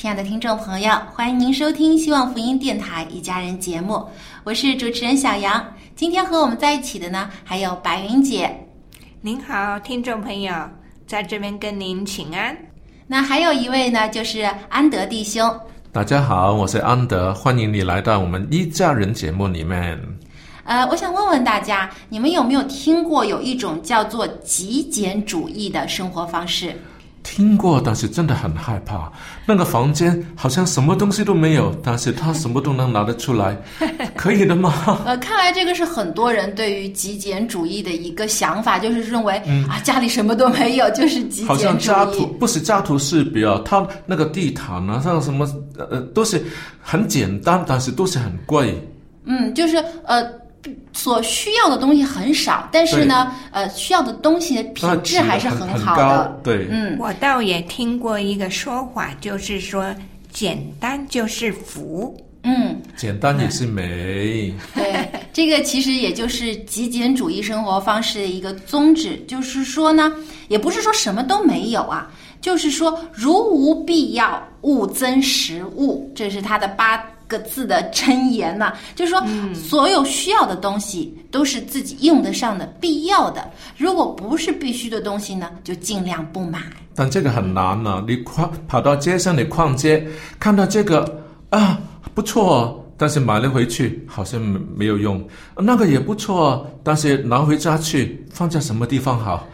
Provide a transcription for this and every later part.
亲爱的听众朋友，欢迎您收听希望福音电台一家人节目，我是主持人小杨。今天和我们在一起的呢，还有白云姐，您好，听众朋友，在这边跟您请安。那还有一位呢，就是安德弟兄。大家好，我是安德，欢迎你来到我们一家人节目里面。呃，我想问问大家，你们有没有听过有一种叫做极简主义的生活方式？听过，但是真的很害怕。那个房间好像什么东西都没有，但是他什么都能拿得出来，可以的吗？呃，看来这个是很多人对于极简主义的一个想法，就是认为、啊，家里什么都没有，就是极嗯好像简主义。家徒不是家徒四壁啊，他那个地毯啊，像什么呃都是很简单，但是都是很贵。嗯，就是呃，所需要的东西很少，但是呢，呃，需要的东西的品质还是很好的。，对，嗯，我倒也听过一个说法，就是说简单就是福。嗯，简单也是美。对，这个其实也就是极简主义生活方式的一个宗旨，就是说呢，也不是说什么都没有啊，就是说如无必要，勿增食物，这是它的八个字的箴言呐、就是说，所有需要的东西都是自己用得上的、必要的，如果不是必须的东西呢，就尽量不买。但这个很难呢、你逛跑到街上，你逛街看到这个啊不错哦，但是买了回去好像没没有用，那个也不错哦，但是拿回家去放在什么地方好？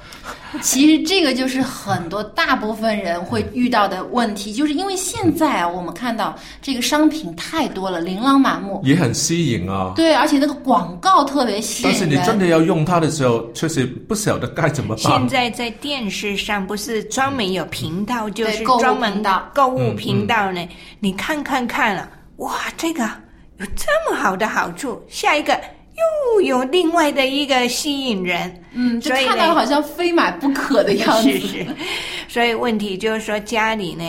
其实这个就是很多大部分人会遇到的问题，就是因为现在啊，我们看到这个商品太多了，琳琅满目。也很吸引啊。对，而且那个广告特别吸引。但是你真的要用它的时候，确实不晓得该怎么办现。在在电视上不是专门有频道，就是购物专门的购物频道呢。你看看看了，哇，这个有这么好的好处，下一个又有另外的一个吸引人。嗯，就所以呢看到好像非买不可的样子。是是，所以问题就是说家里呢，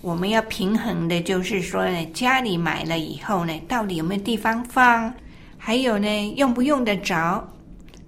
我们要平衡的，就是说呢，家里买了以后呢，到底有没有地方放，还有呢，用不用得着，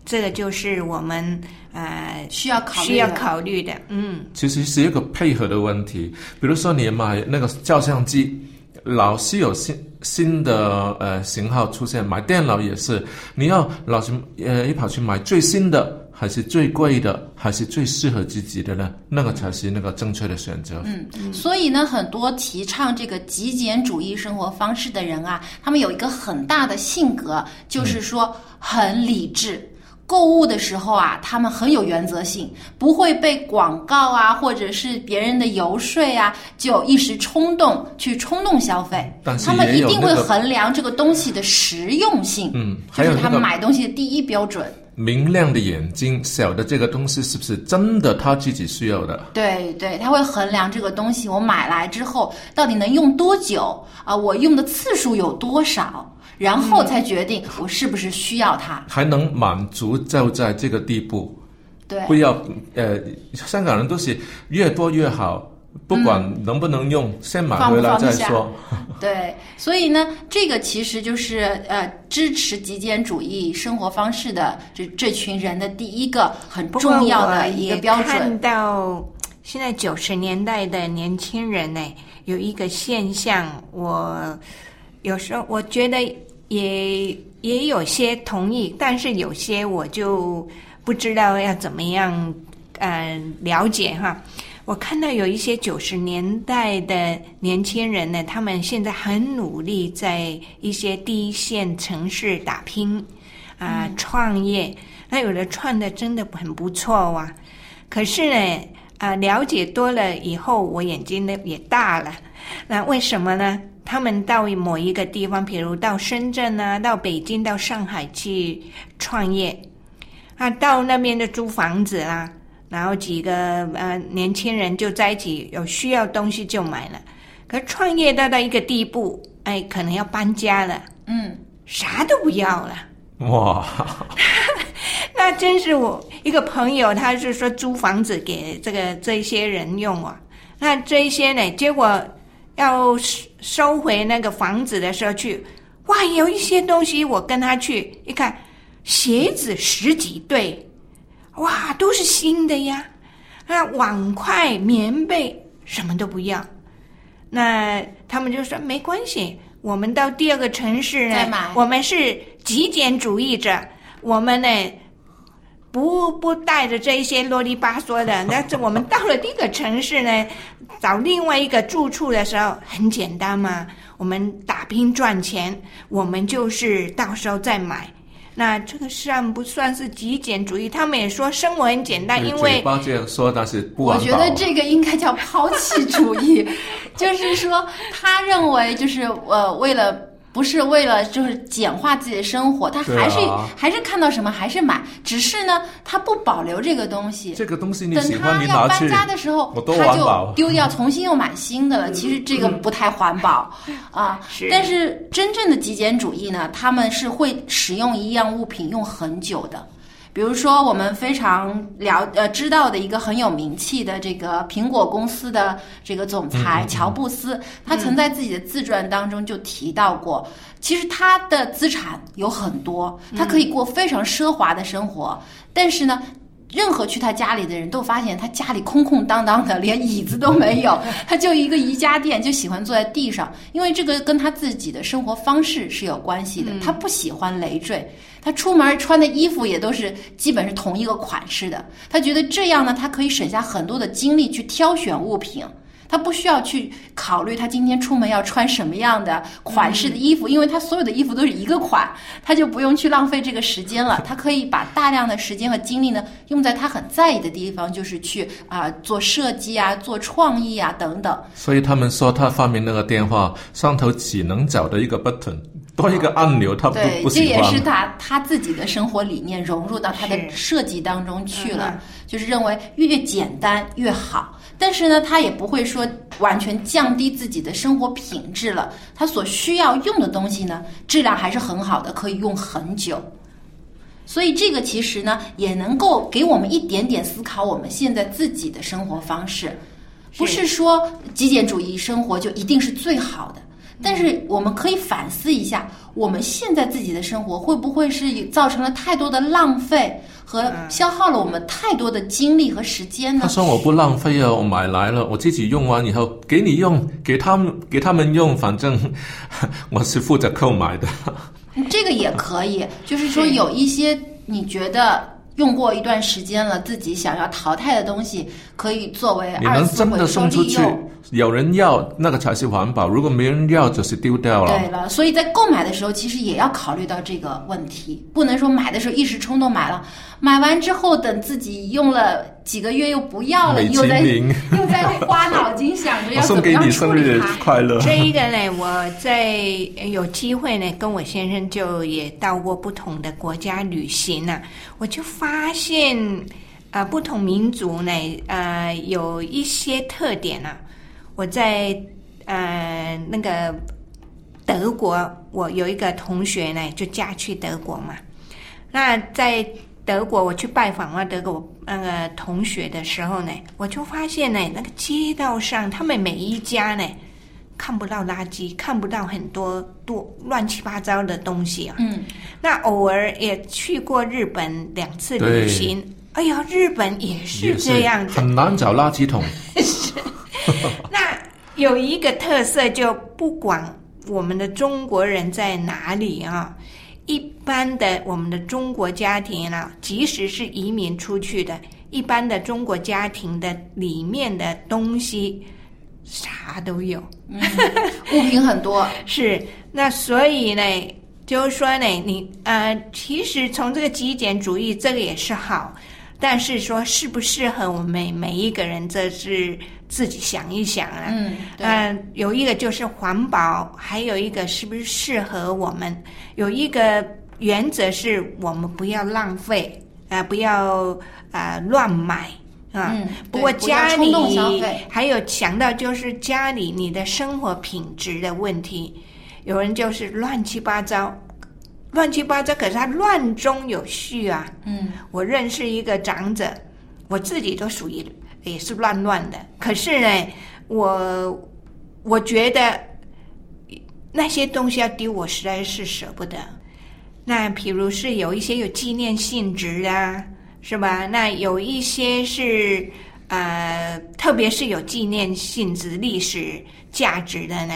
这个就是我们呃需要考虑要考虑的。嗯，其实是一个配合的问题。比如说，你买那个照相机，老是有新新的呃型号出现，买电脑也是，你要老是呃一跑去买最新的，还是最贵的，还是最适合自己的呢？那个才是那个正确的选择。嗯，所以呢，很多提倡这个极简主义生活方式的人啊，他们有一个很大的性格，就是说很理智。购物的时候啊，他们很有原则性，不会被广告啊，或者是别人的游说啊，就一时冲动去冲动消费。但是他们一定会衡量这个东西的实用性，嗯这是他们还有那个买东西的第一标准。明亮的眼睛，晓得这个东西是不是真的他自己需要的。对对，他会衡量这个东西我买来之后到底能用多久啊、我用的次数有多少，然后才决定我是不是需要它。还能满足就在这个地步，对，不要呃，香港人都是越多越好，不管能不能用，先买回来再说。对，所以呢，这个其实就是呃支持极简主义生活方式的这这群人的第一个很重要的一个标准。看到现在九十年代的年轻人呢，有一个现象，我有时候我觉得也也有些同意，但是有些我就不知道要怎么样呃了解哈。我看到有一些九十年代的年轻人呢，他们现在很努力在一些第一线城市打拼，啊，创业。那有的创的真的很不错哇。可是呢，啊，了解多了以后，我眼睛呢也大了。那为什么呢？他们到某一个地方，比如到深圳啊，到北京、到上海去创业，啊，到那边的租房子啦。然后几个呃年轻人就在一起，有需要东西就买了。可创业到到一个地步，哎，可能要搬家了，嗯，啥都不要了。哇，那真是我一个朋友，他是说租房子给这个这些人用啊。那这些呢，结果要收收回那个房子的时候去，哇，有一些东西我跟他去一看，鞋子十几对。哇，都是新的呀！那碗筷、棉被什么都不要。那他们就说没关系，我们到第二个城市呢，我们是极简主义者，我们呢不不带着这一些啰里吧嗦的。那这我们到了第一个城市呢，找另外一个住处的时候很简单嘛，我们打拼赚钱，我们就是到时候再买。那这个算不算是极简主义？他们也说生活很简单，因为这样说，但是不我觉得这个应该叫抛弃主义，就是说他认为就是呃为了。不是为了就是简化自己的生活，他还是还是看到什么还是买，只是呢他不保留这个东西。这个东西你等他要搬家的时候，他就丢掉，重新又买新的了。其实这个不太环保啊。但是真正的极简主义呢，他们是会使用一样物品用很久的。比如说，我们非常了呃知道的一个很有名气的这个苹果公司的这个总裁乔布斯，他曾在自己的自传当中就提到过，其实他的资产有很多，他可以过非常奢华的生活，但是呢。任何去他家里的人都发现他家里空空荡荡的，连椅子都没有。他就一个瑜伽垫，就喜欢坐在地上，因为这个跟他自己的生活方式是有关系的。他不喜欢累赘，他出门穿的衣服也都是基本是同一个款式的。他觉得这样呢，他可以省下很多的精力去挑选物品。他不需要去考虑他今天出门要穿什么样的款式的衣服，因为他所有的衣服都是一个款，他就不用去浪费这个时间了。他可以把大量的时间和精力呢用在他很在意的地方，就是去啊做设计啊、做创意啊等等。所以他们说他发明那个电话上头只能找的一个 button，多一个按钮，他不不喜欢。这也是他他自己的生活理念融入到他的设计当中去了，就是认为越简单越好。但是呢，他也不会说完全降低自己的生活品质了。他所需要用的东西呢，质量还是很好的，可以用很久。所以这个其实呢，也能够给我们一点点思考我们现在自己的生活方式。不是说极简主义生活就一定是最好的，但是我们可以反思一下，我们现在自己的生活会不会是造成了太多的浪费？和消耗了我们太多的精力和时间呢？他说我不浪费啊，我买来了，我自己用完以后给你用，给他们给他们用，反正 我是负责购买的。这个也可以，就是说有一些你觉得用过一段时间了，自己想要淘汰的东西，可以作为二次回收利用。有人要那个才是环保，如果没人要就是丢掉了。对了，所以在购买的时候，其实也要考虑到这个问题，不能说买的时候一时冲动买了，买完之后等自己用了几个月又不要了，又在 又在花脑筋想着要怎么样处理它。快乐。这一个呢，我在有机会呢，跟我先生就也到过不同的国家旅行呢，我就发现啊，不同民族呢，呃，有一些特点呢。我在呃那个德国，我有一个同学呢，就嫁去德国嘛。那在德国，我去拜访了德国那个同学的时候呢，我就发现呢，那个街道上他们每一家呢，看不到垃圾，看不到很多多乱七八糟的东西啊。嗯，那偶尔也去过日本两次旅行，哎呀，日本也是也这样子。很难找垃圾桶。那有一个特色，就不管我们的中国人在哪里啊，一般的我们的中国家庭啊，即使是移民出去的，一般的中国家庭的里面的东西啥都有，物品很多，是那所以呢，就是说呢，你呃，其实从这个极简主义这个也是好，但是说适不适合我们每每一个人，这是自己想一想啊。嗯，有一个就是环保，还有一个是不是适合我们？有一个原则是我们不要浪费，啊、不要啊、乱买啊。嗯不过家里费还有想到就是家里你的生活品质的问题，有人就是乱七八糟，乱七八糟，可是他乱中有序啊。嗯，我认识一个长者，我自己都属于也是乱乱的。可是呢，我我觉得那些东西要丢，我实在是舍不得。那比如是有一些有纪念性质啊，是吧？那有一些是呃，特别是有纪念性质、历史价值的呢，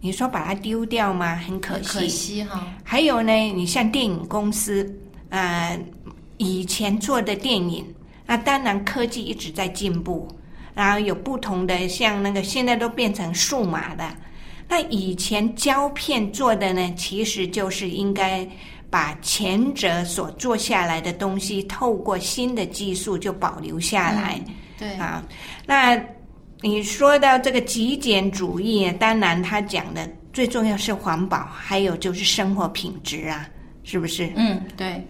你说把它丢掉吗？很可惜。可惜哈。还有呢，你像电影公司，呃，以前做的电影，那当然科技一直在进步，然后有不同的，像那个现在都变成数码的。那以前胶片做的呢，其实就是应该把前者所做下来的东西，透过新的技术就保留下来。对啊，那你说到这个极简主义，当然他讲的最重要是环保，还有就是生活品质啊，是不是？嗯，对。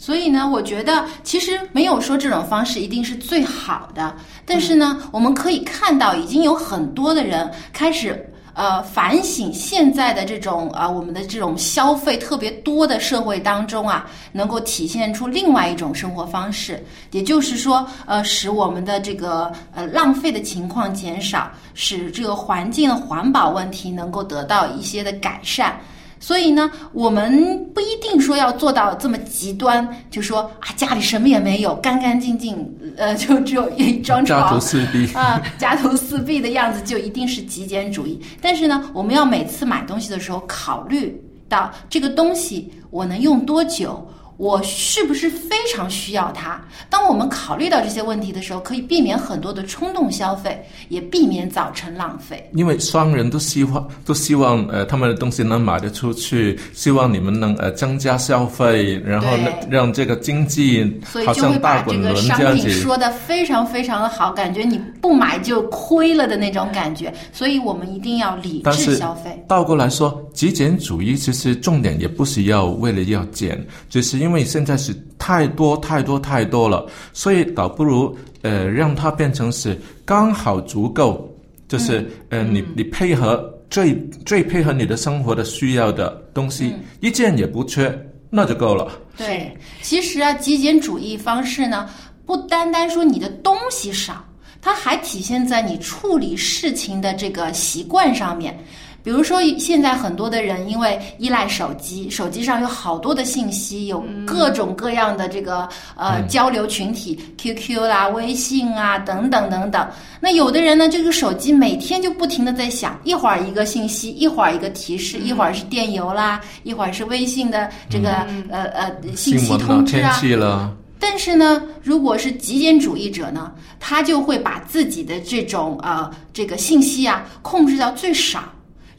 所以呢，我觉得其实没有说这种方式一定是最好的，但是呢，我们可以看到已经有很多的人开始。呃，反省现在的这种啊、呃，我们的这种消费特别多的社会当中啊，能够体现出另外一种生活方式，也就是说，呃，使我们的这个呃浪费的情况减少，使这个环境的环保问题能够得到一些的改善。所以呢，我们不一定说要做到这么极端，就说啊家里什么也没有，干干净净，呃，就只有一张床，家徒四壁啊，家徒四壁的样子就一定是极简主义。但是呢，我们要每次买东西的时候考虑到这个东西我能用多久。我是不是非常需要它？当我们考虑到这些问题的时候，可以避免很多的冲动消费，也避免造成浪费。因为商人都希望都希望呃他们的东西能卖得出去，希望你们能呃增加消费，然后让让这个经济好像大滚轮这样子。所以就会把这个商品说的非常非常的好，感觉你不买就亏了的那种感觉。所以我们一定要理智消费。倒过来说，极简主义其实重点也不是要为了要减，只是因为。因为现在是太多太多太多了，所以倒不如呃让它变成是刚好足够，就是、嗯、呃你你配合最最配合你的生活的需要的东西，嗯、一件也不缺，那就够了。对，其实啊，极简主义方式呢，不单单说你的东西少，它还体现在你处理事情的这个习惯上面。比如说，现在很多的人因为依赖手机，手机上有好多的信息，有各种各样的这个呃、嗯、交流群体，QQ 啦、微信啊等等等等。那有的人呢，这个手机每天就不停的在响，一会儿一个信息，一会儿一个提示，嗯、一会儿是电邮啦，一会儿是微信的这个、嗯、呃呃信息通知啊。但是呢，如果是极简主义者呢，他就会把自己的这种呃这个信息啊控制到最少。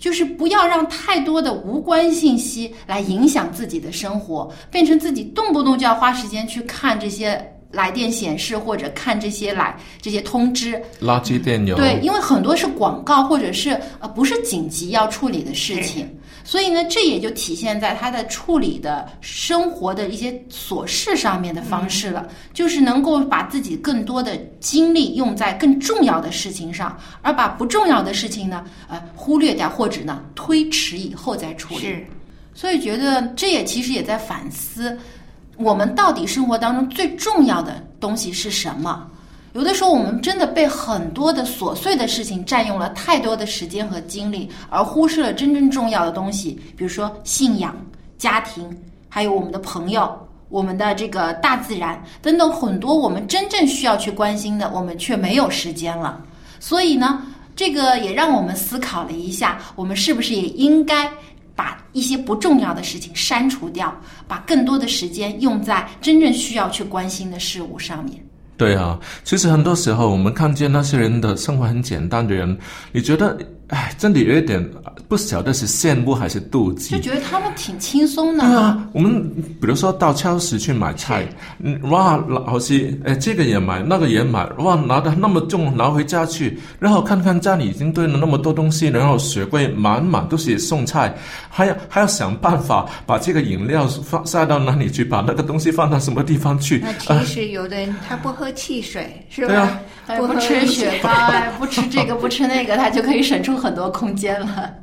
就是不要让太多的无关信息来影响自己的生活，变成自己动不动就要花时间去看这些来电显示或者看这些来这些通知。垃圾电邮。对，因为很多是广告或者是呃不是紧急要处理的事情，所以呢，这也就体现在他的处理的生活的一些琐事上面的方式了，嗯、就是能够把自己更多的精力用在更重要的事情上，而把不重要的事情呢，呃，忽略掉或者呢推迟以后再处理。是，所以觉得这也其实也在反思，我们到底生活当中最重要的东西是什么？有的时候，我们真的被很多的琐碎的事情占用了太多的时间和精力，而忽视了真正重要的东西，比如说信仰、家庭，还有我们的朋友、我们的这个大自然等等很多我们真正需要去关心的，我们却没有时间了。所以呢，这个也让我们思考了一下，我们是不是也应该把一些不重要的事情删除掉，把更多的时间用在真正需要去关心的事物上面。对啊，其实很多时候我们看见那些人的生活很简单的人，你觉得，哎，真的有一点不晓得是羡慕还是妒忌。就觉得他们挺轻松的。对啊，我们比如说到超市去买菜，嗯，哇，老师哎这个也买，那个也买，哇，拿的那么重拿回家去，然后看看家里已经堆了那么多东西，然后雪柜满满都是送菜，还要还要想办法把这个饮料放塞到哪里去，把那个东西放到什么地方去。那其实有的人他不喝汽水，是吧？对啊，不吃雪糕，哎不吃这个，不吃那个，他就可以省出很多空间了。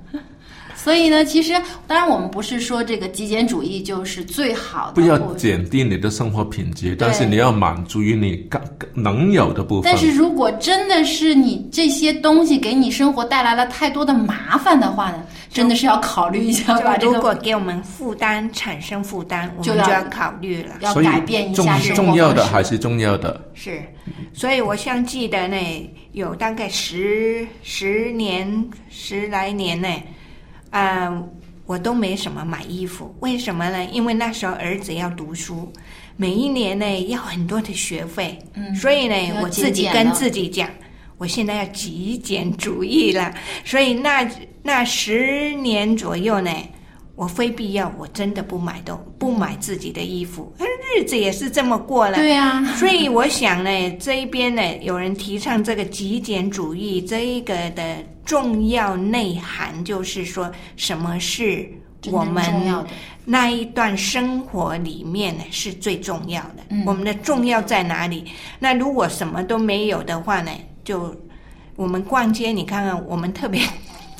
所以呢，其实当然我们不是说这个极简主义就是最好的，不要减低你的生活品质，但是你要满足于你刚能有的部分。但是如果真的是你这些东西给你生活带来了太多的麻烦的话呢，真的是要考虑一下把这如果给我们负担产生负担，我就要们就要考虑了。要改变一下生活重要的还是重要的。是，所以我像记得呢，有大概十十年十来年呢，啊、我都没什么买衣服。为什么呢？因为那时候儿子要读书，每一年呢要很多的学费，嗯所以呢我自己跟自己讲，我现在要极简主义了。所以那那十年左右呢。我非必要，我真的不买东不买自己的衣服，日子也是这么过了。对呀、所以我想呢，这一边呢，有人提倡这个极简主义，这一个的重要内涵就是说，什么是我们那一段生活里面呢是最重要的。嗯我们的重要在哪里？那如果什么都没有的话呢，就我们逛街，你看看，我们特别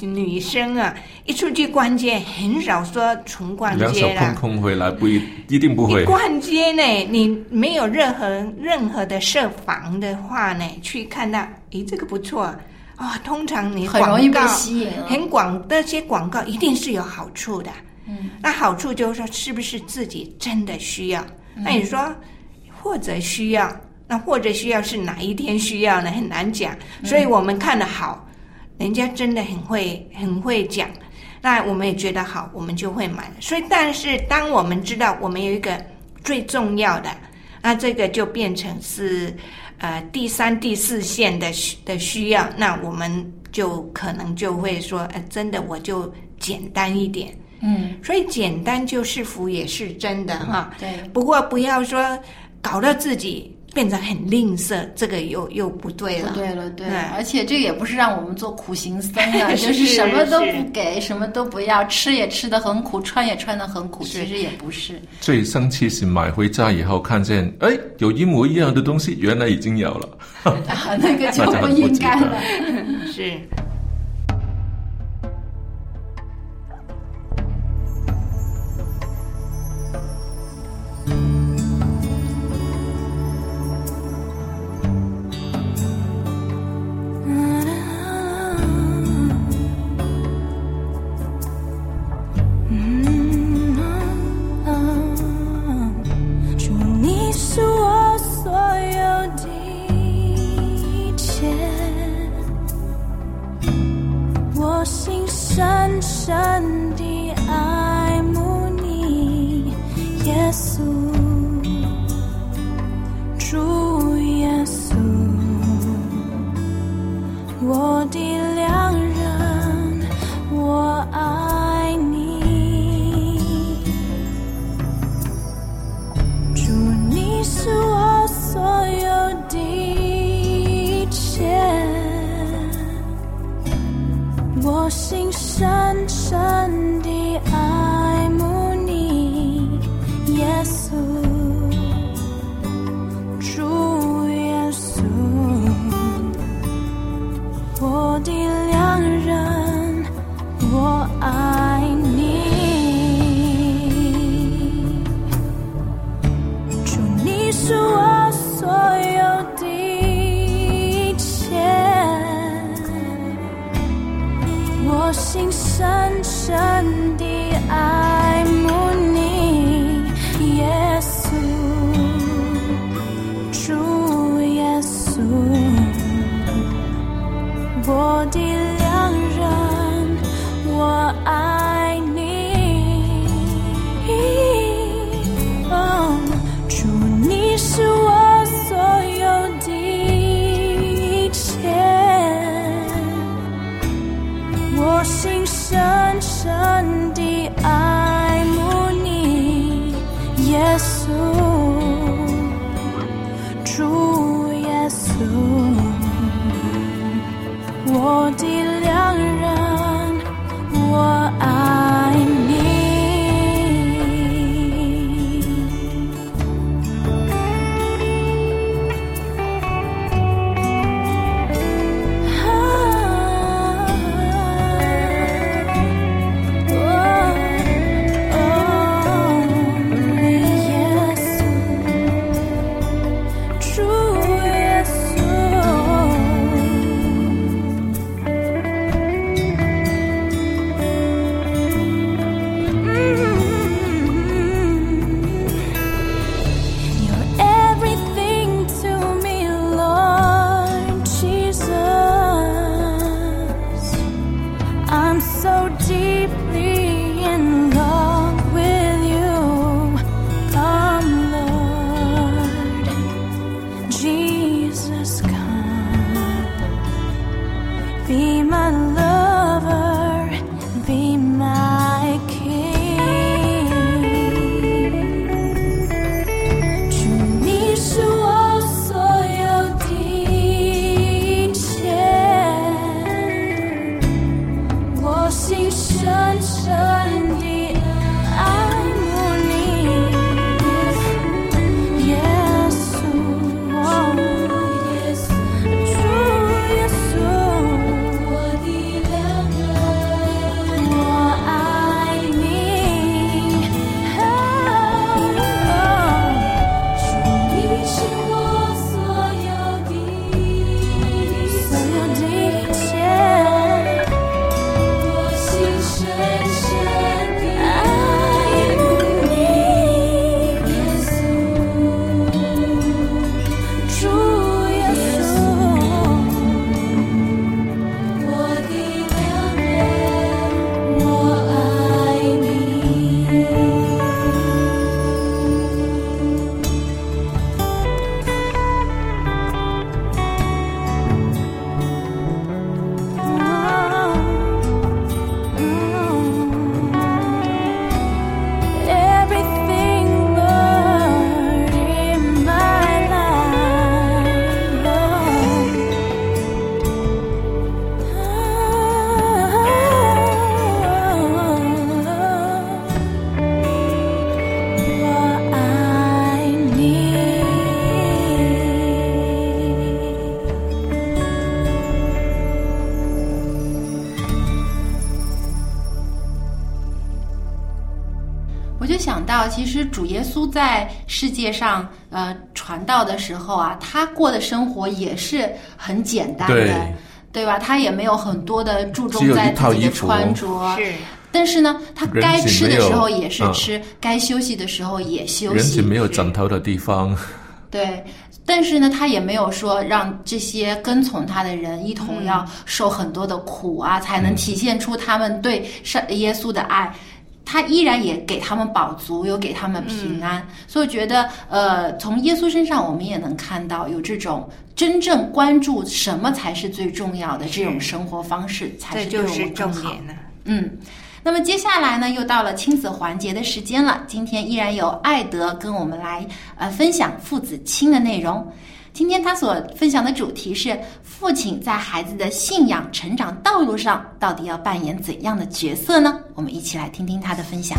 女生啊，一出去逛街，很少说纯逛两手街啦空。空回来不一一定不会。逛街呢，你没有任何任何的设防的话呢，去看到，诶，这个不错啊、通常你很容易被广告吸引了很广那些广告一定是有好处的。嗯，那好处就是说，是不是自己真的需要？嗯那你说，或者需要，那或者需要是哪一天需要呢？很难讲。所以我们看的好，人家真的很会很会讲，那我们也觉得好，我们就会买。所以，但是当我们知道我们有一个最重要的，那这个就变成是呃第三、第四线的需的需要，那我们就可能就会说，呃，真的我就简单一点。嗯，所以简单就是福，也是真的哈。对，不过不要说搞到自己变成很吝啬，这个又又不对了。对了，对而且这个也不是让我们做苦行僧的，就是什么都不给，什么都不要，吃也吃的很苦，穿也穿的很苦，其实也不是。最生气是买回家以后看见，哎，有一模一样的东西，原来已经有了。啊，那个就不应该了。是。我的良人，我爱你。哦，主，你是我所有的一切。我心声在世界上呃传道的时候啊，他过的生活也是很简单的，对。对吧？他也没有很多的注重在自己的穿着，是。但是呢，他该吃的时候也是嗯。吃，该休息的时候也休息。人群。没有枕头的地方，对，但是呢，他也没有说让这些跟从他的人一同要受很多的苦啊，才能体现出他们对上耶稣的爱。他依然也给他们饱足，有给他们平安，所以我觉得，呃，从耶稣身上我们也能看到有这种真正关注什么才是最重要的这种生活方式，才是对我们更好。重点了。嗯，那么接下来呢，又到了亲子环节的时间了。今天依然有艾德跟我们来呃分享父子亲的内容。今天他所分享的主题是父亲在孩子的信仰成长道路上到底要扮演怎样的角色呢？我们一起来听听他的分享。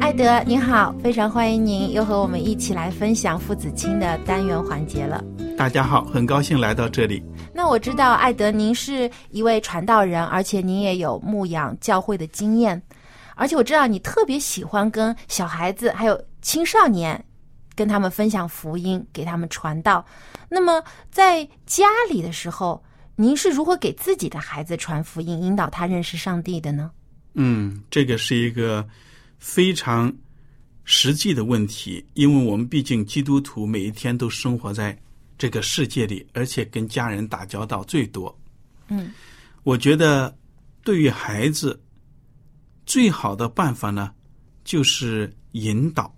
艾德，你好，非常欢迎您又和我们一起来分享父子亲的单元环节了。大家好，很高兴来到这里。那我知道艾德您是一位传道人，而且您也有牧养教会的经验。而且我知道你特别喜欢跟小孩子还有青少年跟他们分享福音，给他们传道。那么在家里的时候，您是如何给自己的孩子传福音，引导他认识上帝的呢？嗯，这个是一个非常实际的问题，因为我们毕竟基督徒每一天都生活在这个世界里，而且跟家人打交道最多。嗯，我觉得对于孩子最好的办法呢，就是引导。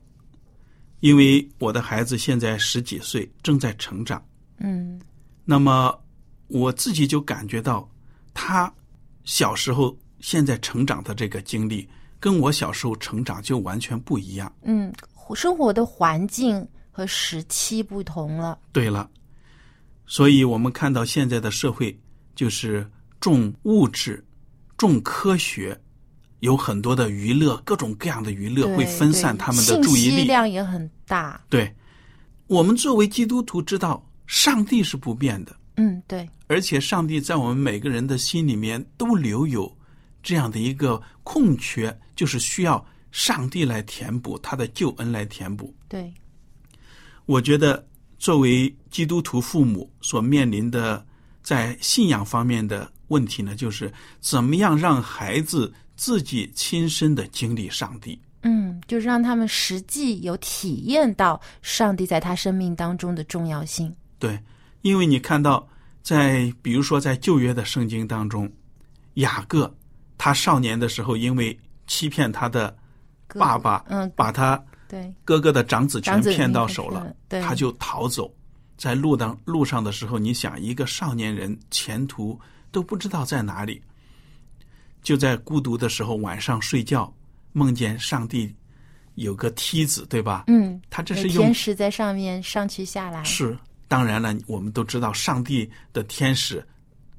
因为我的孩子现在十几岁，正在成长。嗯那么我自己就感觉到，他小时候现在成长的这个经历，跟我小时候成长就完全不一样。嗯，生活的环境和时期不同了。对了，所以我们看到现在的社会就是重物质、重科学，有很多的娱乐，各种各样的娱乐会分散他们的注意力。量也很大。对，我们作为基督徒知道，上帝是不变的。嗯，对，而且上帝在我们每个人的心里面都留有这样的一个空缺，就是需要上帝来填补，他的救恩来填补。对，我觉得作为基督徒父母所面临的在信仰方面的问题呢，就是怎么样让孩子自己亲身的经历上帝。嗯，就是让他们实际有体验到上帝在他生命当中的重要性。对，因为你看到在比如说在旧约的圣经当中，雅各他少年的时候因为欺骗他的爸爸，嗯把他对，哥哥的长子全骗到手了，对他就逃走。在路当路上的时候，你想一个少年人前途都不知道在哪里，就在孤独的时候晚上睡觉，梦见上帝有个梯子，对吧？嗯，他这是用天使在上面上去下来。是，当然了，我们都知道上帝的天使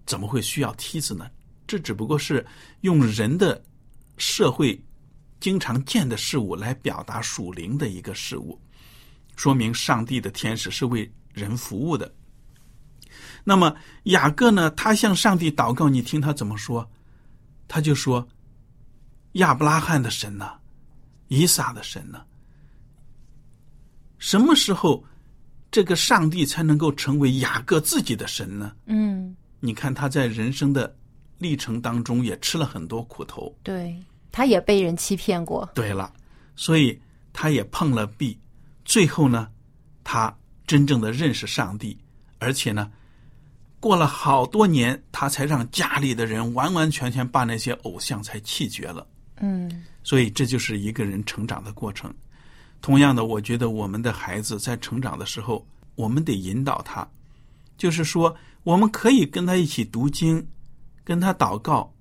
怎么会需要梯子呢？这只不过是用人的社会经常见的事物来表达属灵的一个事物，说明上帝的天使是为人服务的。那么雅各呢？他向上帝祷告，你听他怎么说？他就说：“亚伯拉罕的神呢、以撒的神呢？什么时候这个上帝才能够成为雅各自己的神呢？嗯，你看他在人生的历程当中也吃了很多苦头。对，他也被人欺骗过。对了，所以他也碰了壁，最后呢，他真正的认识上帝，而且呢，过了好多年，他才让家里的人完完全全把那些偶像才弃绝了。嗯所以这就是一个人成长的过程。同样的，我觉得我们的孩子在成长的时候，我们得引导他，就是说，我们可以跟他一起读经，跟他祷告，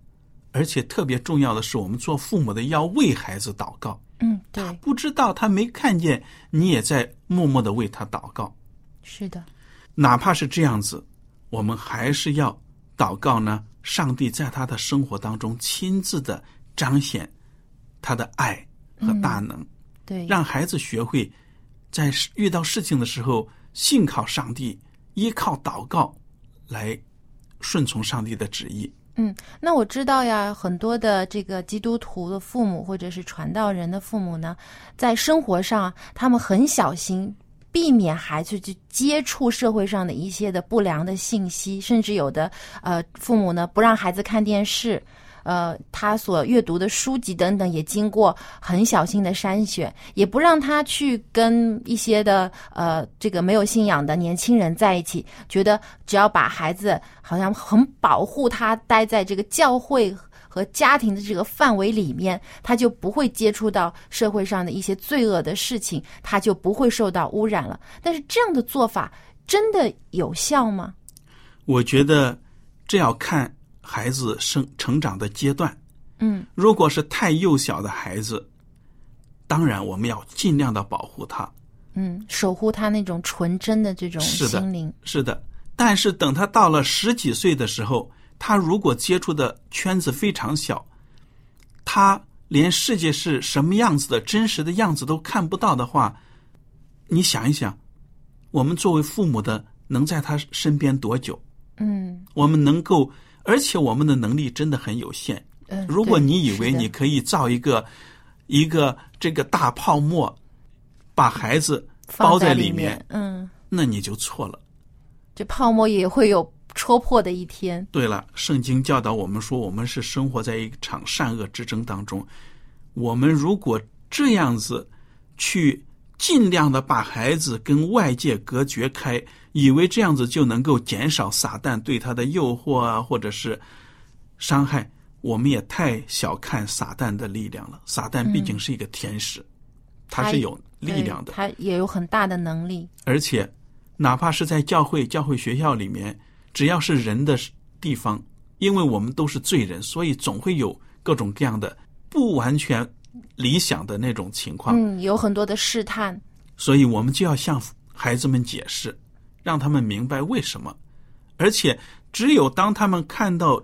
而且特别重要的是，我们做父母的要为孩子祷告。嗯，对，不知道他没看见，你也在默默的为他祷告。是的，哪怕是这样子，我们还是要祷告呢。上帝在他的生活当中亲自的彰显他的爱和大能，对，让孩子学会在遇到事情的时候信靠上帝，依靠祷告来顺从上帝的旨意。嗯，那我知道呀，很多的这个基督徒的父母或者是传道人的父母呢，在生活上他们很小心，避免孩子去接触社会上的一些的不良的信息，甚至有的呃父母呢不让孩子看电视。呃，他所阅读的书籍等等，也经过很小心的筛选，也不让他去跟一些的呃这个没有信仰的年轻人在一起，觉得只要把孩子好像很保护他，待在这个教会和家庭的这个范围里面，他就不会接触到社会上的一些罪恶的事情，他就不会受到污染了。但是这样的做法真的有效吗？我觉得这要看孩子生成长的阶段。嗯如果是太幼小的孩子，当然我们要尽量的保护他。嗯，守护他那种纯真的这种是的心灵。是的，但是等他到了十几岁的时候，他如果接触的圈子非常小，他连世界是什么样子的真实的样子都看不到的话，你想一想，我们作为父母的能在他身边多久？嗯我们能够，而且我们的能力真的很有限。嗯如果你以为你可以造一个一个这个大泡沫，把孩子包放在里面，嗯，那你就错了。这泡沫也会有戳破的一天。对了，圣经教导我们说，我们是生活在一场善恶之争当中。我们如果这样子去尽量的把孩子跟外界隔绝开，以为这样子就能够减少撒旦对他的诱惑啊，或者是伤害，我们也太小看撒旦的力量了。撒旦毕竟是一个天使，他是有力量的对，他也有很大的能力。而且哪怕是在教会、教会学校里面，只要是人的地方，因为我们都是罪人，所以总会有各种各样的不完全理想的那种情况。嗯，有很多的试探。所以我们就要向孩子们解释，让他们明白为什么。而且，只有当他们看到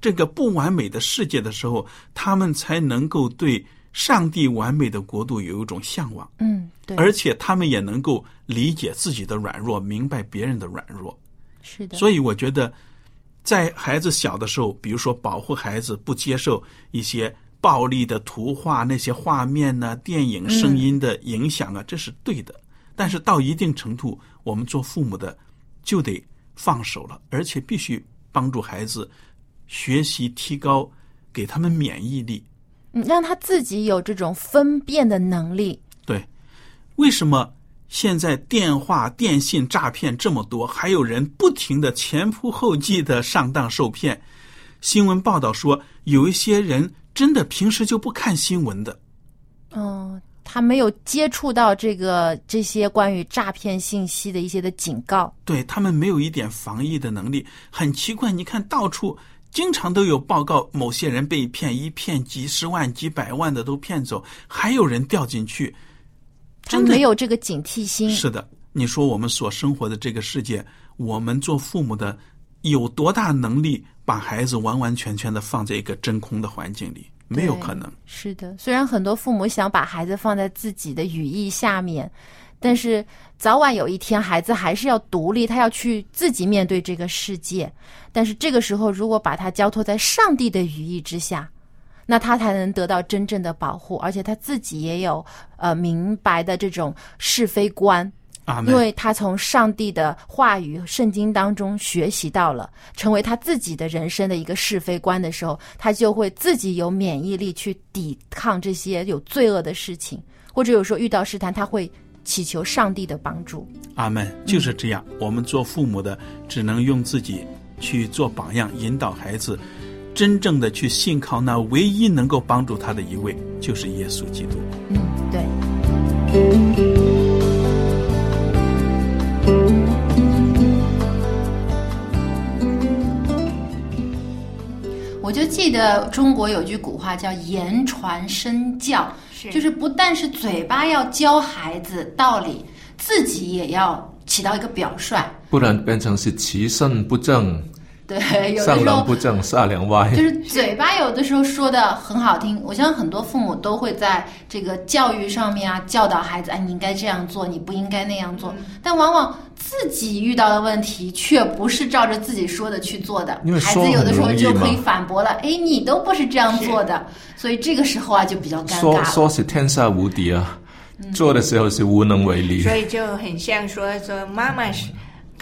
这个不完美的世界的时候，他们才能够对上帝完美的国度有一种向往。嗯，对，而且他们也能够理解自己的软弱，明白别人的软弱。是的。所以我觉得，在孩子小的时候，比如说保护孩子不接受一些暴力的图画、那些画面呢、电影、声音的影响啊，这是对的。但是到一定程度，我们做父母的就得放手了，而且必须帮助孩子学习提高，给他们免疫力。嗯，让他自己有这种分辨的能力。对，为什么现在电话、电信诈骗这么多，还有人不停的前仆后继的上当受骗？新闻报道说，有一些人真的平时就不看新闻的。嗯，他没有接触到这个这些关于诈骗信息的一些的警告。对他们没有一点防疫的能力，很奇怪。你看到处经常都有报告，某些人被骗，一骗几十万、几百万的都骗走，还有人掉进去。他没有这个警惕心。是的，你说我们所生活的这个世界，我们做父母的有多大能力把孩子完完全全的放在一个真空的环境里？没有可能。是的，虽然很多父母想把孩子放在自己的羽翼下面，但是早晚有一天，孩子还是要独立，他要去自己面对这个世界。但是这个时候，如果把他交托在上帝的羽翼之下，那他才能得到真正的保护，而且他自己也有呃明白的这种是非观。阿因为他从上帝的话语、圣经当中学习到了，成为他自己的人生的一个是非观的时候，他就会自己有免疫力去抵抗这些有罪恶的事情，或者有时候遇到试探，他会祈求上帝的帮助。阿门，就是这样。我们做父母的，只能用自己去做榜样，引导孩子，真正的去信靠那唯一能够帮助他的一位，就是耶稣基督。嗯，对。记得中国有句古话叫“言传身教”，是就是不但是嘴巴要教孩子道理，自己也要起到一个表率。不然变成是其身不正，对，有的上时候梁不正下梁歪。就是嘴巴有的时候说的很好听，我相信很多父母都会在这个教育上面啊教导孩子，哎，你应该这样做，你不应该那样做。但往往自己遇到的问题却不是照着自己说的去做的因为，孩子有的时候就可以反驳了，哎，你都不是这样做的，所以这个时候啊就比较尴说尬说。说是天下无敌啊，做的时候是无能为力。所以就很像说说妈妈是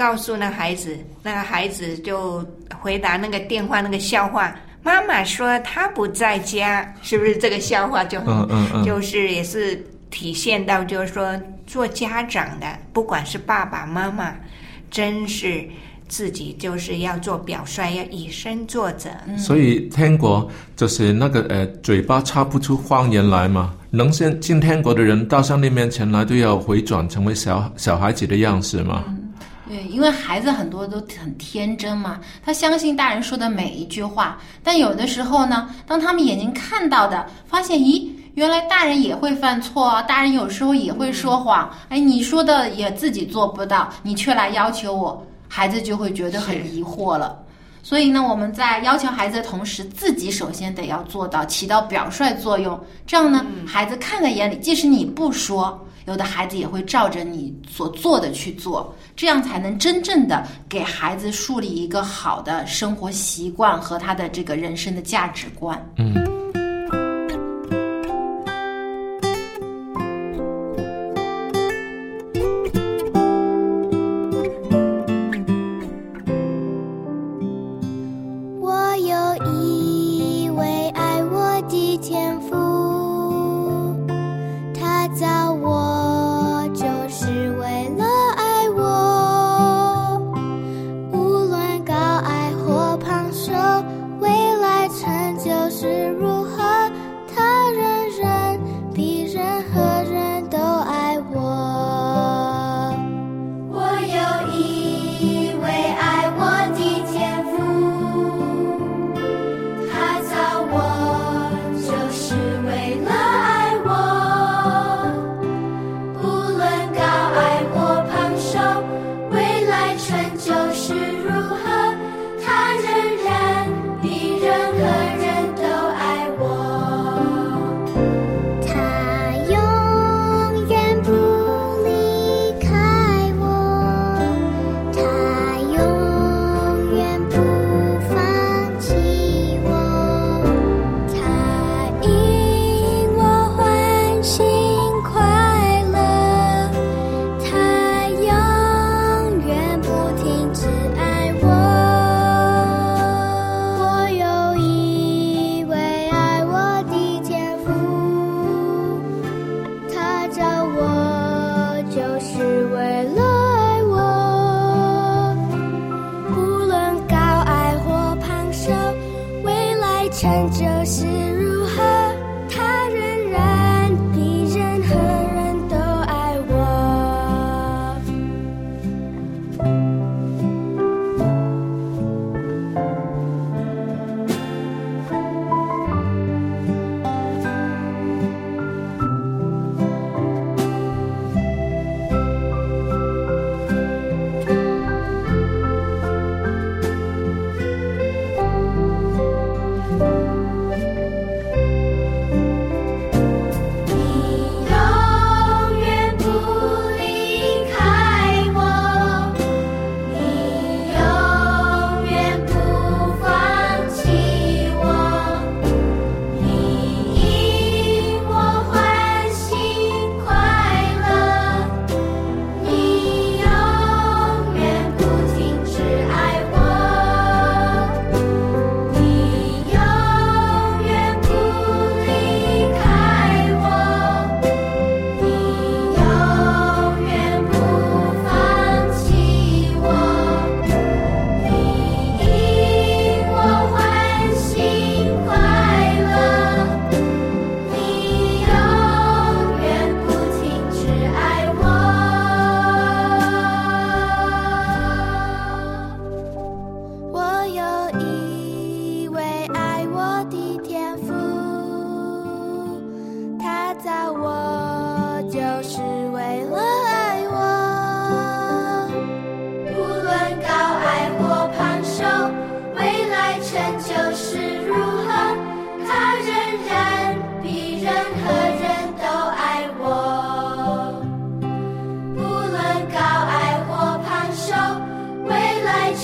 告诉那孩子，那个孩子就回答那个电话那个笑话。妈妈说她不在家，是不是这个笑话就很、嗯嗯嗯就是也是体现到就是说做家长的，不管是爸爸妈妈，真是自己就是要做表率，要以身作则。所以天国就是那个呃，嘴巴插不出谎言来嘛。能先进天国的人到上帝面前来，都要回转成为小小孩子的样式嘛。对，因为孩子很多都很天真嘛，他相信大人说的每一句话。但有的时候呢，当他们眼睛看到的，发现，咦，原来大人也会犯错啊，大人有时候也会说谎。哎，你说的也自己做不到，你却来要求我，孩子就会觉得很疑惑了。所以呢，我们在要求孩子的同时，自己首先得要做到起到表率作用。这样呢，孩子看在眼里，即使你不说，有的孩子也会照着你所做的去做，这样才能真正的给孩子树立一个好的生活习惯和他的这个人生的价值观。嗯。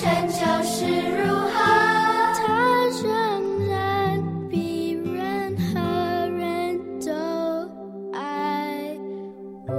成就是如何，他仍然比任何人都爱我。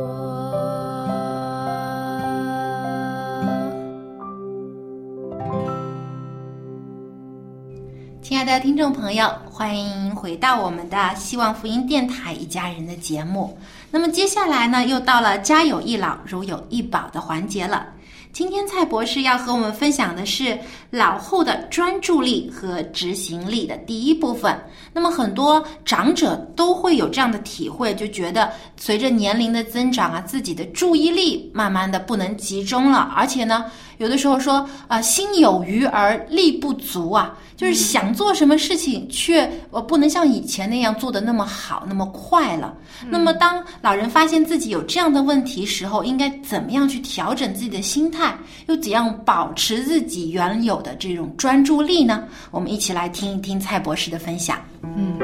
亲爱的听众朋友，欢迎回到我们的希望福音电台一家人的节目。那么接下来呢，又到了家有一老如有一宝的环节了。今天蔡博士要和我们分享的是老后的专注力和执行力的第一部分。那么很多长者都会有这样的体会，就觉得随着年龄的增长啊，自己的注意力慢慢的不能集中了，而且呢，有的时候说啊、心有余而力不足啊，就是想做什么事情却呃不能像以前那样做的那么好、那么快了。那么当老人发现自己有这样的问题时候，应该怎么样去调整自己的心态，蔡又怎样保持自己原有的这种专注力呢？我们一起来听一听蔡博士的分享。嗯。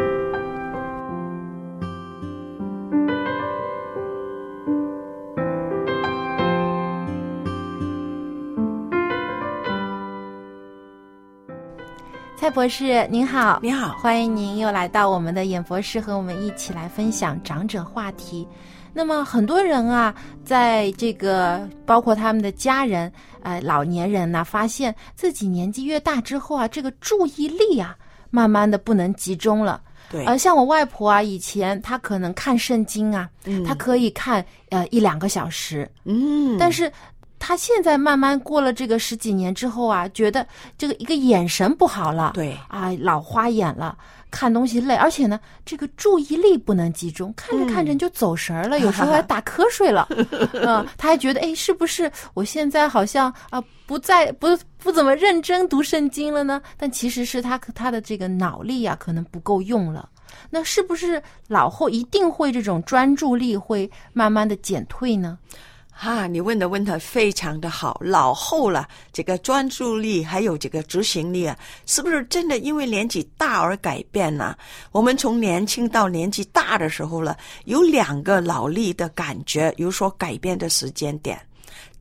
蔡博士您好。您好。欢迎您又来到我们的演播室和我们一起来分享长者话题。那么很多人啊，在这个包括他们的家人，呃，老年人呐、发现自己年纪越大之后啊，这个注意力啊，慢慢的不能集中了。对，而，像我外婆啊，以前她可能看圣经啊，嗯。她可以看呃一两个小时，嗯，但是她现在慢慢过了这个十几年之后啊，觉得这个一个眼神不好了，对。啊，老花眼了。看东西累，而且呢，这个注意力不能集中，看着看着就走神儿了，有时候还 打瞌睡了。嗯，他还觉得，哎，是不是我现在好像啊不再不不怎么认真读圣经了呢？但其实是他他的这个脑力啊，可能不够用了。那是不是老后一定会这种专注力会慢慢的减退呢？哈、你问的问题非常的好。老后了，这个专注力还有这个执行力啊，是不是真的因为年纪大而改变呢？我们从年轻到年纪大的时候了，有两个脑力的感觉有所改变的时间点。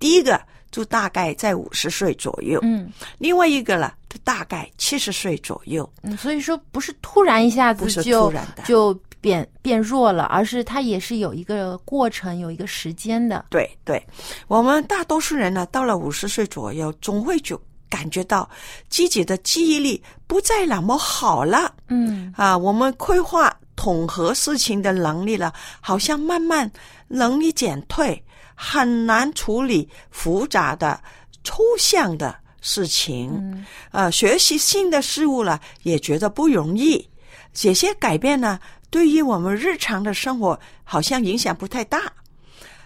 第一个就大概在五十岁左右，嗯另外一个了，就大概七十岁左右。嗯，所以说不是突然一下子就突然的就变变弱了，而是它也是有一个过程，有一个时间的。对对，我们大多数人呢，到了五十岁左右，总会就感觉到自己的记忆力不再那么好了。嗯啊，我们规划统合事情的能力了，好像慢慢能力减退，很难处理复杂的、抽象的事情。嗯呃，学习新的事物了，也觉得不容易。这些改变呢，对于我们日常的生活好像影响不太大。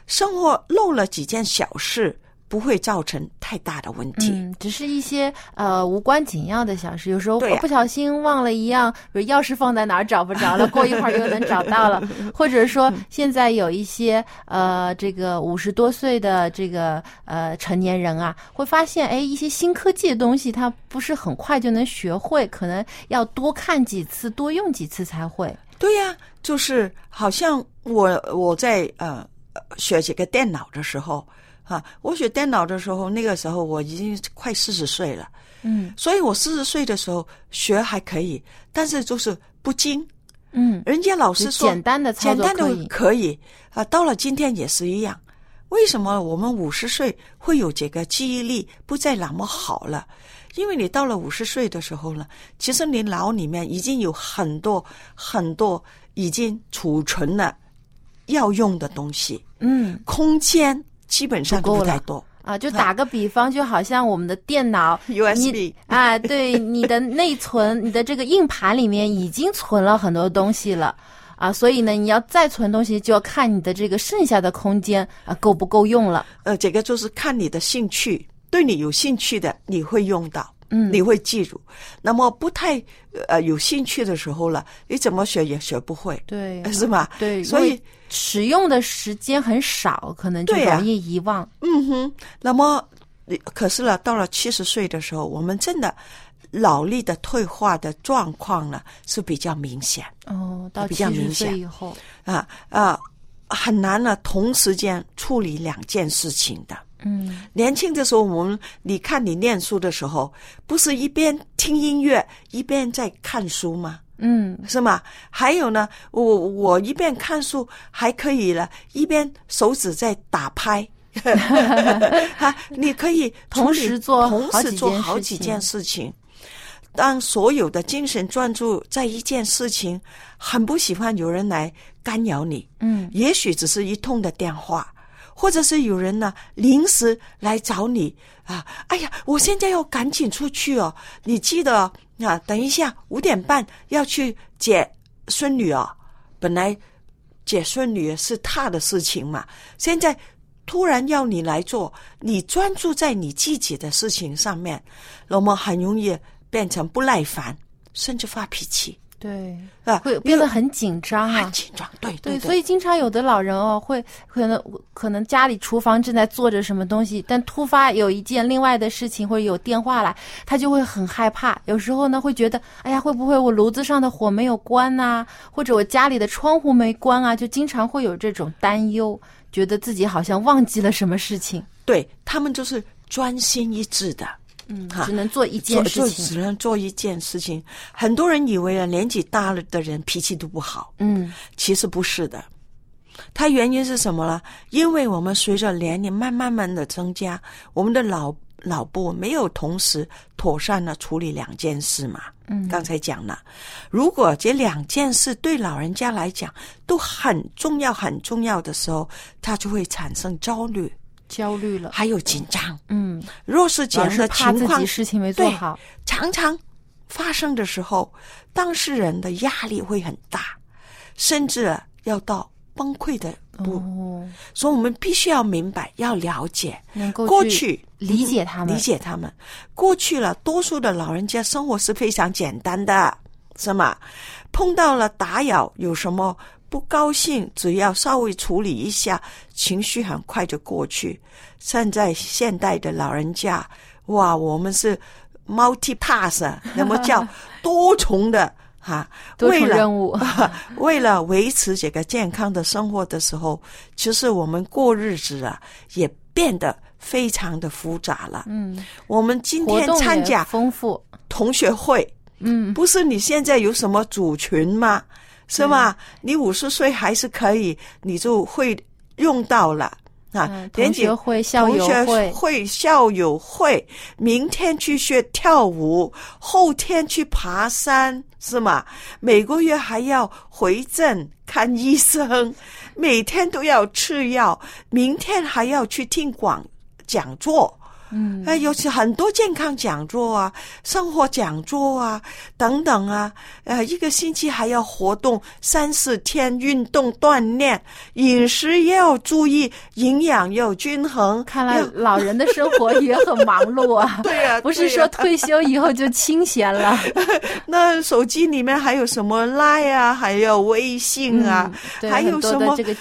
生活漏了几件小事，不会造成太大的问题。嗯，只是一些呃无关紧要的小事，有时候不小心忘了一样，比如钥匙放在哪儿找不着了，过一会儿又能找到了，或者说现在有一些呃这个五十多岁的这个呃成年人啊，会发现哎一些新科技的东西，他不是很快就能学会，可能要多看几次，多用几次才会。对呀、就是好像我我在呃学这个电脑的时候啊，我学电脑的时候，那个时候我已经快四十岁了，嗯所以我四十岁的时候学还可以，但是就是不精。嗯，人家老师说简单的操简单的作可以可以啊，到了今天也是一样。为什么我们五十岁会有这个记忆力不再那么好了？因为你到了五十岁的时候呢，其实你脑里面已经有很多很多已经储存了要用的东西，嗯。空间基本上不够了不太多。啊，就打个比方，就好像我们的电脑 USB 你啊，对，你的内存，你的这个硬盘里面已经存了很多东西了。啊，所以呢，你要再存东西，就要看你的这个剩下的空间啊够不够用了。呃，这个就是看你的兴趣，对你有兴趣的你会用到，嗯你会记住。那么不太呃有兴趣的时候了，你怎么学也学不会，对 是吧？对，所以使用的时间很少，可能就容易遗忘。嗯哼，那么呃可是呢，到了七十岁的时候，我们真的脑力的退化的状况呢是比较明显哦，到比七十较明显岁以后，啊啊，很难呢同时间处理两件事情的。嗯年轻的时候，我们你看你念书的时候，不是一边听音乐一边在看书吗？嗯是吗？还有呢，我我一边看书还可以了，一边手指在打拍。哈，你可以同时做同时做好几件事情。当所有的精神专注在一件事情，很不喜欢有人来干扰你。嗯也许只是一通的电话，或者是有人呢临时来找你啊，哎呀，我现在要赶紧出去哦，你记得啊，等一下五点半要去接孙女哦。本来接孙女是他的事情嘛，现在突然要你来做，你专注在你自己的事情上面，那么很容易变成不耐烦，甚至发脾气对，啊，会变得很紧张啊很。紧张。对对，对，所以经常有的老人哦，会可能可能家里厨房正在做着什么东西，但突发有一件另外的事情或者有电话来，他就会很害怕。有时候呢，会觉得，哎呀，会不会我炉子上的火没有关呐、或者我家里的窗户没关啊？就经常会有这种担忧，觉得自己好像忘记了什么事情。对他们就是专心一致的，嗯哈，只能做一件事做情。只能做一件事情。很多人以为啊，年纪大了的人脾气都不好，嗯其实不是的。它原因是什么呢？因为我们随着年龄慢慢慢的增加，我们的脑脑部没有同时妥善的处理两件事嘛。嗯，刚才讲了，如果这两件事对老人家来讲都很重要、很重要的时候，他就会产生焦虑，焦虑了。还有紧张。嗯，若是这老样的情况事情没做对好。常常发生的时候，当事人的压力会很大，甚至要到崩溃的步。哦，所以我们必须要明白，要了解能够过去理解他们理解他们。过去了，多数的老人家生活是非常简单的，是吗？碰到了打扰，有什么不高兴，只要稍微处理一下，情绪很快就过去。现在现代的老人家，哇，我们是 multi pass，那么叫 多重的哈、为了任务 为了维持这个健康的生活的时候，其实我们过日子啊，也变得非常的复杂了。嗯，我们今天参加丰富。同学会，嗯，不是你现在有什么组群吗？是吗？你五十岁还是可以，你就会用到了。啊同学会校友会会、校友会，明天去学跳舞，后天去爬山，是吗？每个月还要回诊看医生，每天都要吃药，明天还要去听广讲座。嗯，哎，尤其很多健康讲座啊、生活讲座啊等等啊，呃，一个星期还要活动三四天，运动锻炼，饮食也要注意，营养要均衡。看来老人的生活也很忙碌啊。对呀不是说退休以后就清闲了。那手机里面还有什么 Line 啊，还有微信啊，嗯对还有很多什么这个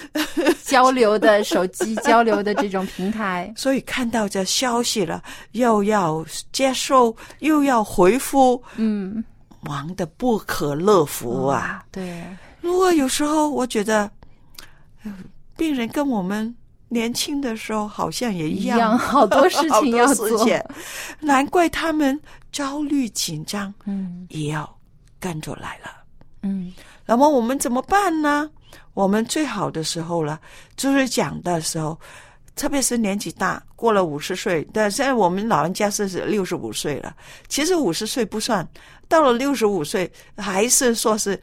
交流的手机 交流的这种平台。所以看到这消息了，又要接受，又要回复，嗯，忙得不可乐乎啊！对，如果有时候我觉得，呃病人跟我们年轻的时候好像也一样，一样好多事 情要做难怪他们焦虑紧张，嗯也要跟着来了。嗯那么我们怎么办呢？我们最好的时候了，就是讲的时候，特别是年纪大，过了五十岁，但现在我们老人家是六十五岁了。其实五十岁不算，到了六十五岁还是说是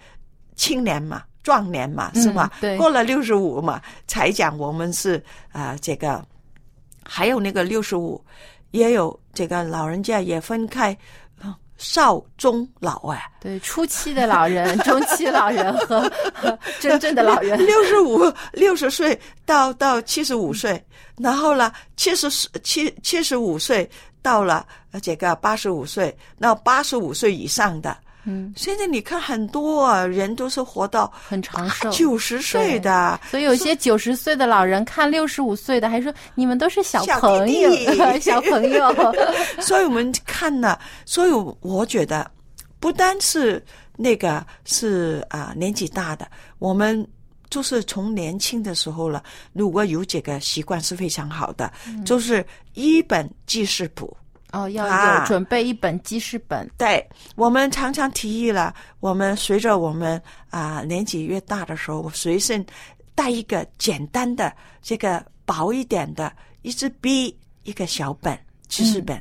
青年嘛、壮年嘛，嗯是吧？对过了六十五嘛，才讲我们是啊、呃这个，还有那个六十五，也有这个老人家也分开。呃少中老哎，对，初期的老人、中期老人和和真正的老人。六十五、六十岁到到七十五岁，然后呢，七十七七十五岁到了呃这个八十五岁，那八十五岁以上的，嗯，现在你看很多啊人都是活到很长寿，九十岁的，所以有些九十岁的老人看六十五岁的，还说你们都是小 小朋友，小朋友。所以我们看呢，所以我觉得不单是那个是啊、年纪大的，我们就是从年轻的时候了，如果有这个习惯是非常好的，就是一本记事簿。哦，要啊有准备一本记事本。对我们常常提议了，我们随着我们啊、年纪越大的时候，我随身带一个简单的这个薄一点的一支笔，一个小本记事本。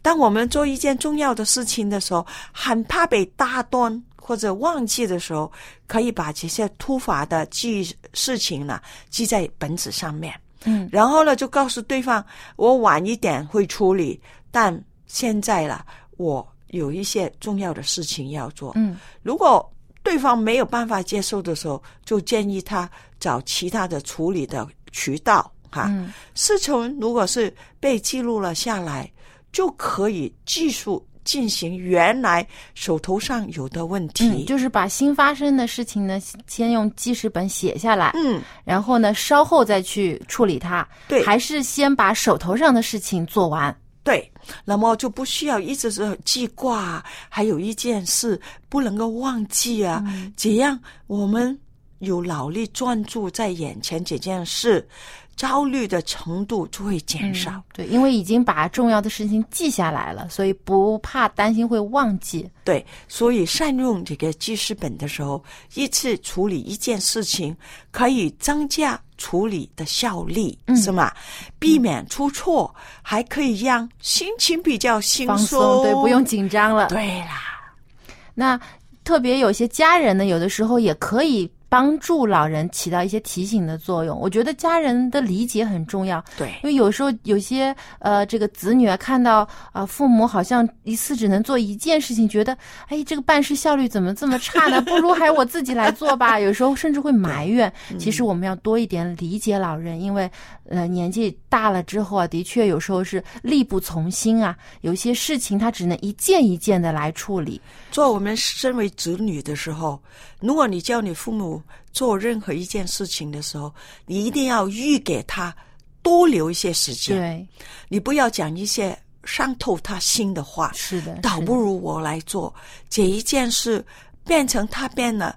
当我们做一件重要的事情的时候，很怕被打断或者忘记的时候，可以把这些突发的记事情呢记在本子上面。嗯，然后呢，就告诉对方，我晚一点会处理，但现在了，我有一些重要的事情要做。嗯，如果对方没有办法接受的时候，就建议他找其他的处理的渠道哈。嗯事情如果是被记录了下来，就可以继续进行原来手头上有的问题。嗯，就是把新发生的事情呢，先用记事本写下来，嗯，然后呢，稍后再去处理它。对还是先把手头上的事情做完。对，那么就不需要一直是记挂，还有一件事不能够忘记啊，这样我们有脑力专注在眼前这件事，焦虑的程度就会减少。嗯对，因为已经把重要的事情记下来了，所以不怕担心会忘记。对，所以善用这个记事本的时候，一次处理一件事情，可以增加处理的效率，嗯是吗？避免出错，还可以让心情比较轻松，对，不用紧张了。对啦，那特别有些家人呢，有的时候也可以帮助老人起到一些提醒的作用。我觉得家人的理解很重要，对因为有时候有些呃这个子女啊，看到啊、父母好像一次只能做一件事情，觉得哎这个办事效率怎么这么差呢？不如还是我自己来做吧。有时候甚至会埋怨。其实我们要多一点理解老人，因为呃年纪大了之后啊，的确有时候是力不从心啊，有些事情他只能一件一件的来处理。做我们身为子女的时候，如果你叫你父母做任何一件事情的时候，你一定要预给他多留一些时间。对，你不要讲一些伤透他心的话。是的，倒不如我来做这一件事，变成他变了，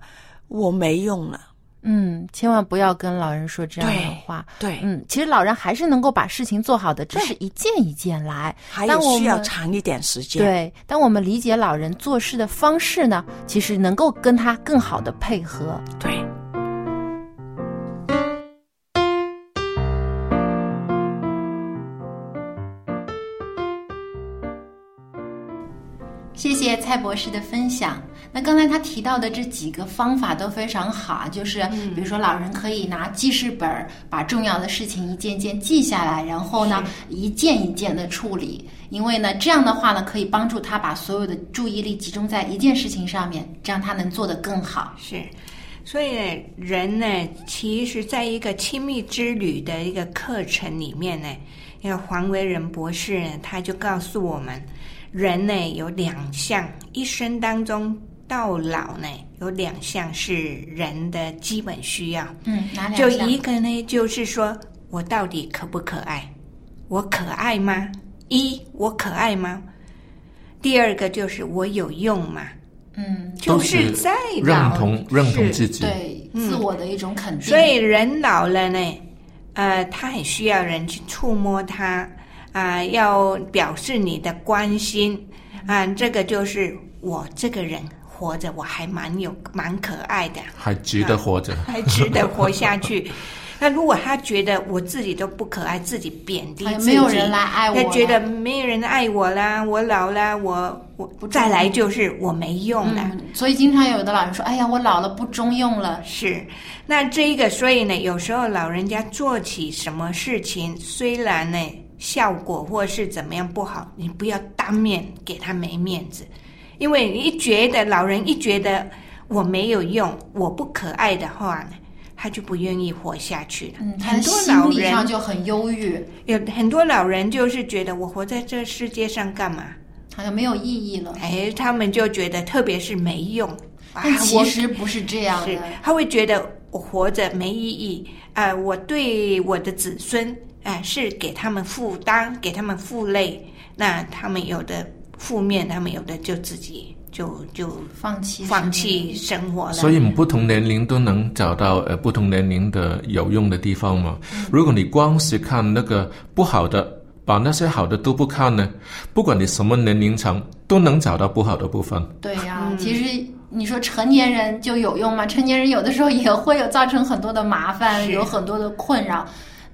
我没用了。嗯，千万不要跟老人说这样的话。对，嗯，其实老人还是能够把事情做好的，只是一件一件来。还有需要长一点时间。，对，当我们理解老人做事的方式呢，其实能够跟他更好的配合。对。谢谢蔡博士的分享。那刚才他提到的这几个方法都非常好啊，就是比如说老人可以拿记事本儿把重要的事情一件件记下来，然后呢一件一件的处理。因为呢这样的话呢可以帮助他把所有的注意力集中在一件事情上面，这样他能做得更好。是，所以呢，人呢，其实在一个亲密之旅的一个课程里面呢，那个黄维仁博士呢，他就告诉我们，人呢有两项，一生当中到老呢有两项是人的基本需要。嗯，哪两就一个呢，就是说我到底可不可爱？我可爱吗？一，我可爱吗？第二个就是我有用吗？嗯，就都是在认同认同自己。对嗯自我的一种肯定。所以人老了呢，呃，他很需要人去触摸他啊、要表示你的关心啊、这个就是我这个人活着，我还蛮有蛮可爱的，还值得活着。还值得活下去。那如果他觉得我自己都不可爱，自己贬低哎自己，没有人来爱我他觉得没有人爱我啦，我老啦，我我再来就是我没用了。嗯，所以经常有的老人说：“哎呀，我老了不中用了。是，那这一个，所以呢，有时候老人家做起什么事情，虽然呢效果或是怎么样不好，你不要当面给他没面子，因为你一觉得老人一觉得我没有用，我不可爱的话呢，他就不愿意活下去了。嗯，很多老人就很忧郁，有很多老人就是觉得我活在这世界上干嘛？好像没有意义了。哎，他们就觉得特别是没用。啊但其实不是这样的。他会觉得我活着没意义，呃，我对我的子孙，啊，是给他们负担，给他们负累，那他们有的负面，他们有的就自己就就放弃放弃生活了。所以不同年龄都能找到呃不同年龄的有用的地方嘛。如果你光是看那个不好的，把那些好的都不看呢，不管你什么年龄层，都能找到不好的部分。对呀、其实你说成年人就有用吗？成年人有的时候也会有造成很多的麻烦，有很多的困扰。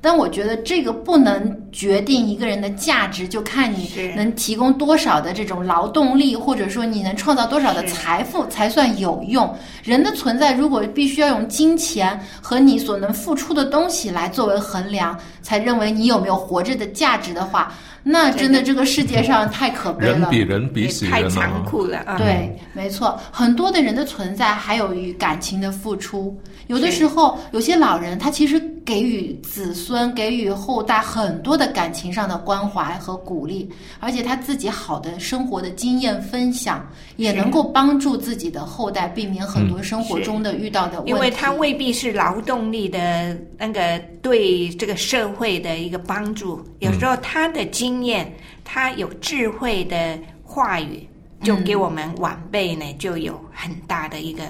但我觉得这个不能决定一个人的价值，就看你能提供多少的这种劳动力，或者说你能创造多少的财富才算有用。人的存在如果必须要用金钱和你所能付出的东西来作为衡量，才认为你有没有活着的价值的话，那真的这个世界上太可悲了。人比人比死人太残啊！酷了啊！对，没错，很多的人的存在还有与感情的付出。有的时候，有些老人他其实给予子孙、给予后代很多的感情上的关怀和鼓励，而且他自己好的生活的经验分享，也能够帮助自己的后代避免很多生活中的遇到的问题。因为他未必是劳动力的那个对这个社会的一个帮助，有时候他的经验，他有智慧的话语，就给我们晚辈呢就有很大的一个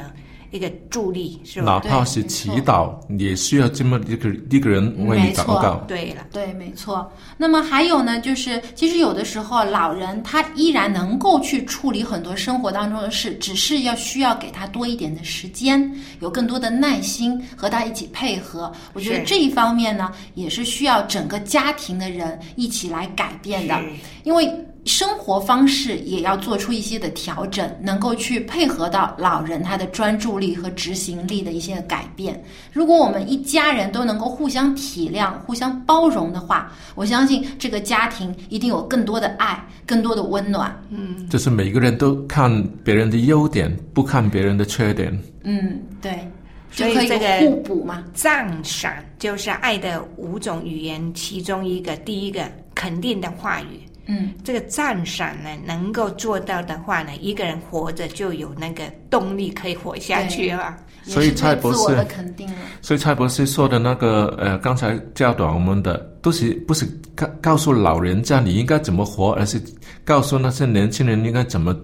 一个助力，是吧？哪怕是祈祷，也需要这么一个一个人为你祷告。对了，对，没错。那么还有呢，就是其实有的时候老人他依然能够去处理很多生活当中的事，只是要需要给他多一点的时间，有更多的耐心和他一起配合。我觉得这一方面呢，也是需要整个家庭的人一起来改变的，因为。生活方式也要做出一些的调整，能够去配合到老人他的专注力和执行力的一些改变。如果我们一家人都能够互相体谅、互相包容的话，我相信这个家庭一定有更多的爱、更多的温暖。嗯就是每个人都看别人的优点，不看别人的缺点。嗯，对，就可以所以这个互补嘛。赞赏就是爱的五种语言其中一个，第一个肯定的话语。嗯，这个赞赏呢，能够做到的话呢，一个人活着就有那个动力可以活下去了。所以也是蔡博士对自我的肯定了。所以蔡博士说的那个呃，刚才教导我们的，都是不是告告诉老人家你应该怎么活，而是告诉那些年轻人应该怎么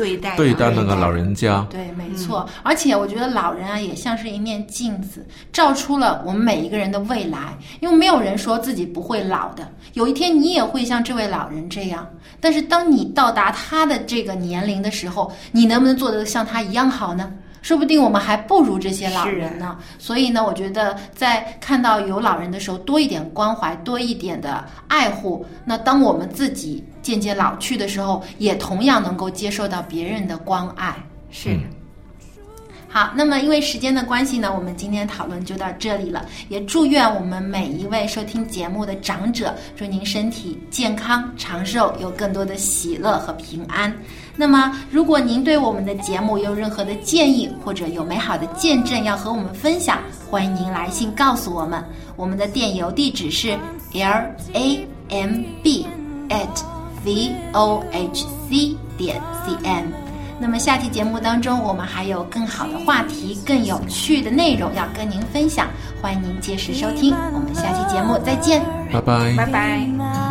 对待对待那个老人家。对，没错。而且我觉得老人啊，也像是一面镜子，照出了我们每一个人的未来。因为没有人说自己不会老的，有一天你也会像这位老人这样。但是当你到达他的这个年龄的时候，你能不能做得像他一样好呢？说不定我们还不如这些老人呢。所以呢，我觉得在看到有老人的时候，多一点关怀，多一点的爱护。那当我们自己渐渐老去的时候，也同样能够接受到别人的关爱。是。好，那么因为时间的关系呢，我们今天讨论就到这里了。也祝愿我们每一位收听节目的长者，祝您身体健康长寿，有更多的喜乐和平安。那么，如果您对我们的节目有任何的建议，或者有美好的见证要和我们分享，欢迎您来信告诉我们。我们的电邮地址是 l a m b at v o h c 点 c n。那么下期节目当中，我们还有更好的话题、更有趣的内容要跟您分享，欢迎您届时收听。我们下期节目再见，拜拜。拜拜。